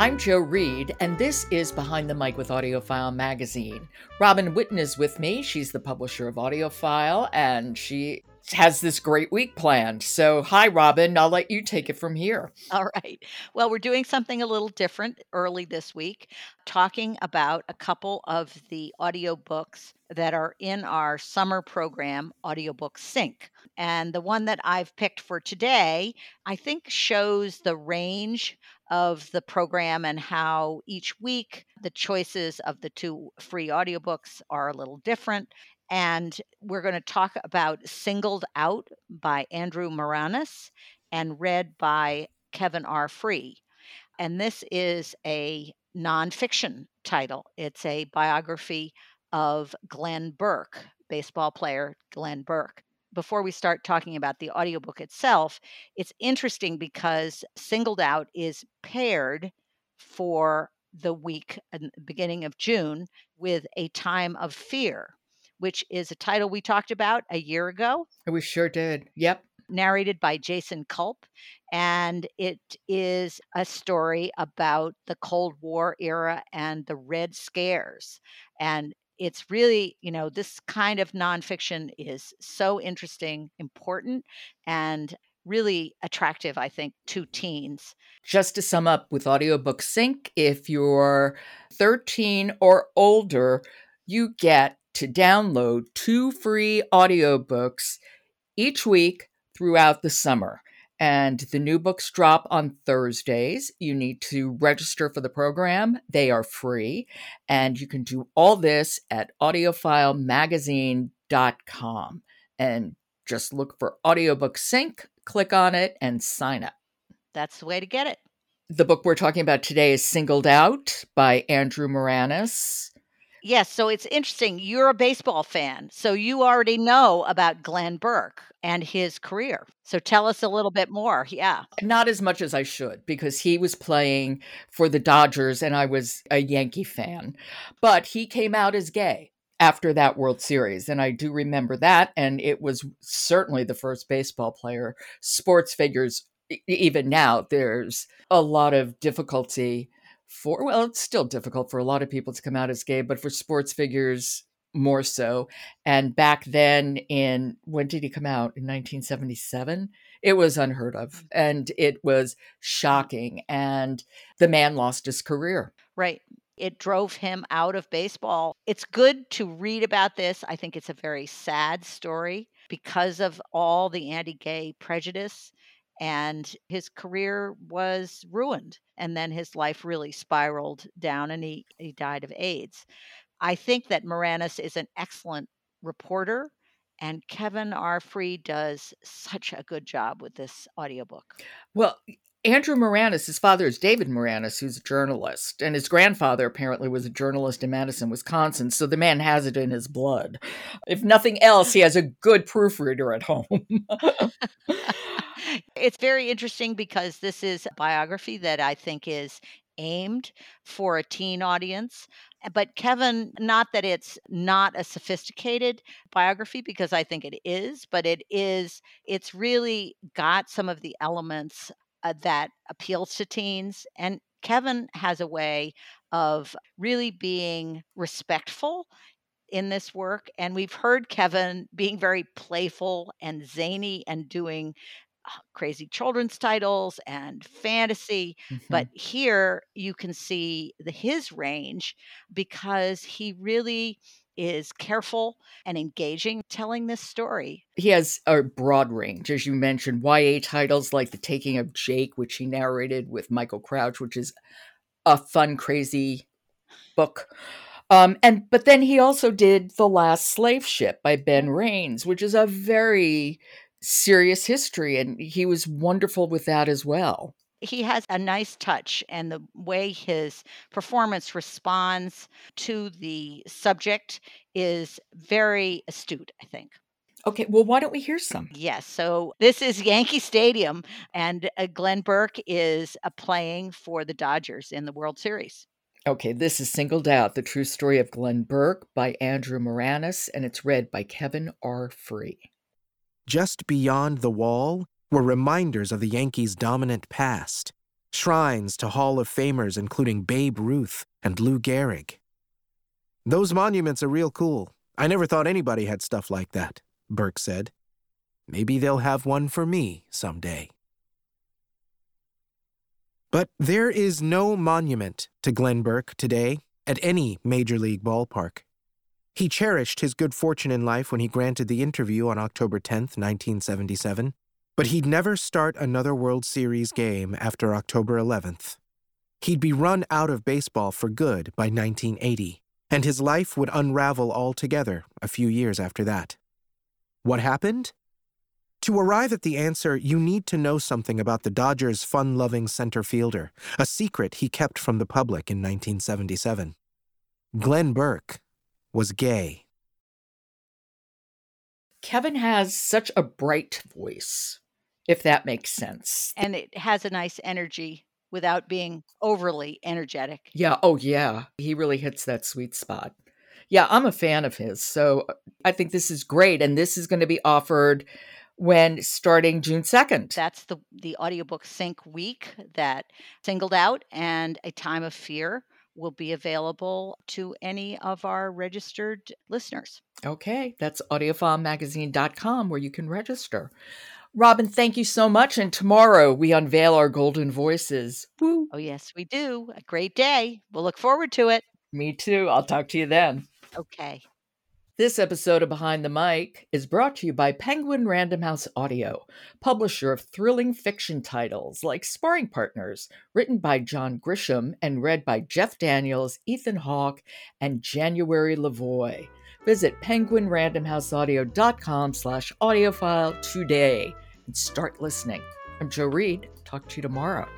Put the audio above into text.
I'm Joe Reed, and this is Behind the Mic with AudioFile magazine. Robin Whitten is with me. She's the publisher of AudioFile, and she has this great week planned. So, hi, Robin. I'll let you take it from here. All right. Well, we're doing something a little different early this week, talking about a couple of the audiobooks that are in our summer program, Audiobook Sync. And the one that I've picked for today, I think shows the range of the program and how each week the choices of the two free audiobooks are a little different. And we're going to talk about Singled Out by Andrew Maraniss and read by Kevin R. Free. And this is a nonfiction title, it's a biography of Glenn Burke, baseball player Glenn Burke before we start talking about the audiobook itself, it's interesting because Singled Out is paired for the week beginning of June with A Time of Fear, which is a title we talked about a year ago. Oh, we sure did. Yep. Narrated by Jason Culp. And it is a story about the Cold War era and the Red Scares. And it's really, you know, this kind of nonfiction is so interesting, important, and really attractive, I think, to teens. Just to sum up with Audiobook Sync, if you're 13 or older, you get to download two free audiobooks each week throughout the summer and the new books drop on Thursdays. You need to register for the program, they are free. And you can do all this at audiofilemagazine.com and just look for Audiobook Sync, click on it, and sign up. That's the way to get it. The book we're talking about today is Singled Out by Andrew Maraniss. Yes, so it's interesting. You're a baseball fan, so you already know about Glenn Burke and his career. So tell us a little bit more. Yeah. Not as much as I should because he was playing for the Dodgers and I was a Yankee fan. But he came out as gay after that World Series. And I do remember that. And it was certainly the first baseball player. Sports figures, even now, there's a lot of difficulty for, well, it's still difficult for a lot of people to come out as gay, but for sports figures, more so. And back then, in when did he come out? In 1977? It was unheard of mm. and it was shocking. And the man lost his career. Right. It drove him out of baseball. It's good to read about this. I think it's a very sad story because of all the anti gay prejudice. And his career was ruined. And then his life really spiraled down and he, he died of AIDS. I think that Maraniss is an excellent reporter, and Kevin R. Free does such a good job with this audiobook. Well, Andrew Maraniss, his father is David Maraniss, who's a journalist, and his grandfather apparently was a journalist in Madison, Wisconsin. So the man has it in his blood. If nothing else, he has a good proofreader at home. it's very interesting because this is a biography that I think is aimed for a teen audience. Eh, but Kevin, not that it's not a sophisticated biography, because I think it is, but it is, it's really got some of the elements uh, that appeals to teens. And Kevin has a way of really being respectful in this work. And we've heard Kevin being very playful and zany and doing crazy children's titles and fantasy mm-hmm. but here you can see the his range because he really is careful and engaging telling this story. He has a broad range, as you mentioned, YA titles like The Taking of Jake, which he narrated with Michael Crouch, which is a fun, crazy book. Um, and but then he also did The Last Slave Ship by Ben Raines, which is a very serious history, and he was wonderful with that as well. He has a nice touch, and the way his performance responds to the subject is very astute, I think. Okay, well, why don't we hear some? Yes. So this is Yankee Stadium, and uh, Glenn Burke is uh, playing for the Dodgers in the World Series. Okay, this is Singled Out The True Story of Glenn Burke by Andrew Maraniss, and it's read by Kevin R. Free. Just beyond the wall were reminders of the Yankees' dominant past shrines to Hall of Famers, including Babe Ruth and Lou Gehrig. Those monuments are real cool. I never thought anybody had stuff like that, Burke said. Maybe they'll have one for me someday. But there is no monument to Glenn Burke today at any major league ballpark. He cherished his good fortune in life when he granted the interview on October 10, 1977, but he'd never start another World Series game after October 11th. He'd be run out of baseball for good by 1980, and his life would unravel altogether a few years after that. What happened? To arrive at the answer, you need to know something about the Dodgers' fun loving center fielder, a secret he kept from the public in 1977. Glenn Burke was gay. Kevin has such a bright voice, if that makes sense. And it has a nice energy without being overly energetic. Yeah. Oh, yeah. He really hits that sweet spot. Yeah, I'm a fan of his. So uh, I think this is great. And this is going to be offered when starting June 2nd. That's the the audiobook sync week that singled out and a time of fear will be available to any of our registered listeners. Okay, that's audiofilemagazine.com where you can register. Robin, thank you so much. And tomorrow we unveil our golden voices. Woo. Oh, yes, we do. A great day. We'll look forward to it. Me too. I'll talk to you then. Okay. This episode of Behind the Mic is brought to you by Penguin Random House Audio, publisher of thrilling fiction titles like Sparring Partners, written by John Grisham and read by Jeff Daniels, Ethan Hawke, and January LaVoy. Visit penguinrandomhouseaudio.com slash audiophile today and start listening. I'm Joe Reed. Talk to you tomorrow.